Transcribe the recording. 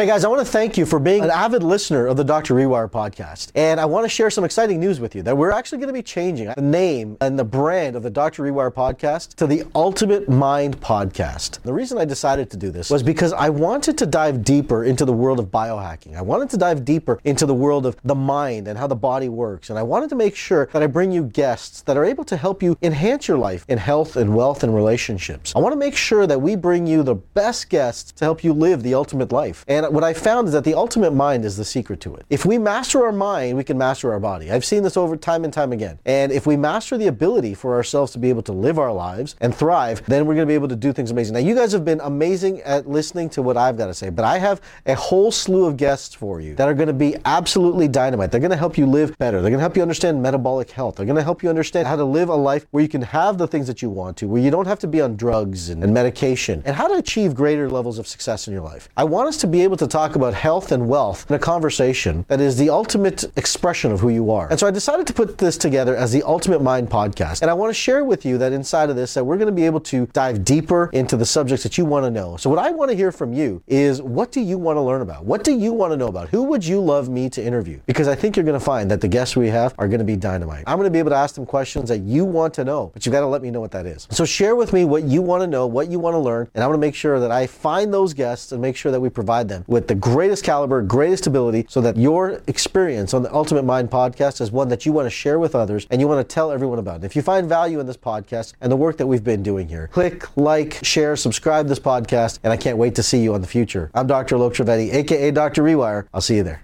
Hey guys, I want to thank you for being an avid listener of the Dr. Rewire podcast. And I want to share some exciting news with you that we're actually going to be changing the name and the brand of the Dr. Rewire podcast to the Ultimate Mind podcast. The reason I decided to do this was because I wanted to dive deeper into the world of biohacking. I wanted to dive deeper into the world of the mind and how the body works. And I wanted to make sure that I bring you guests that are able to help you enhance your life in health and wealth and relationships. I want to make sure that we bring you the best guests to help you live the ultimate life. And what I found is that the ultimate mind is the secret to it. If we master our mind, we can master our body. I've seen this over time and time again. And if we master the ability for ourselves to be able to live our lives and thrive, then we're going to be able to do things amazing. Now, you guys have been amazing at listening to what I've got to say, but I have a whole slew of guests for you that are going to be absolutely dynamite. They're going to help you live better. They're going to help you understand metabolic health. They're going to help you understand how to live a life where you can have the things that you want to, where you don't have to be on drugs and, and medication, and how to achieve greater levels of success in your life. I want us to be able to talk about health and wealth in a conversation that is the ultimate expression of who you are. And so I decided to put this together as the Ultimate Mind podcast. And I want to share with you that inside of this that we're going to be able to dive deeper into the subjects that you want to know. So what I want to hear from you is what do you want to learn about? What do you want to know about? Who would you love me to interview? Because I think you're going to find that the guests we have are going to be dynamite. I'm going to be able to ask them questions that you want to know, but you've got to let me know what that is. So share with me what you want to know, what you want to learn, and I'm going to make sure that I find those guests and make sure that we provide them with the greatest caliber, greatest ability, so that your experience on the Ultimate Mind podcast is one that you want to share with others and you want to tell everyone about. If you find value in this podcast and the work that we've been doing here, click, like, share, subscribe this podcast, and I can't wait to see you on the future. I'm Dr. Alok Trivedi, aka Dr. Rewire. I'll see you there.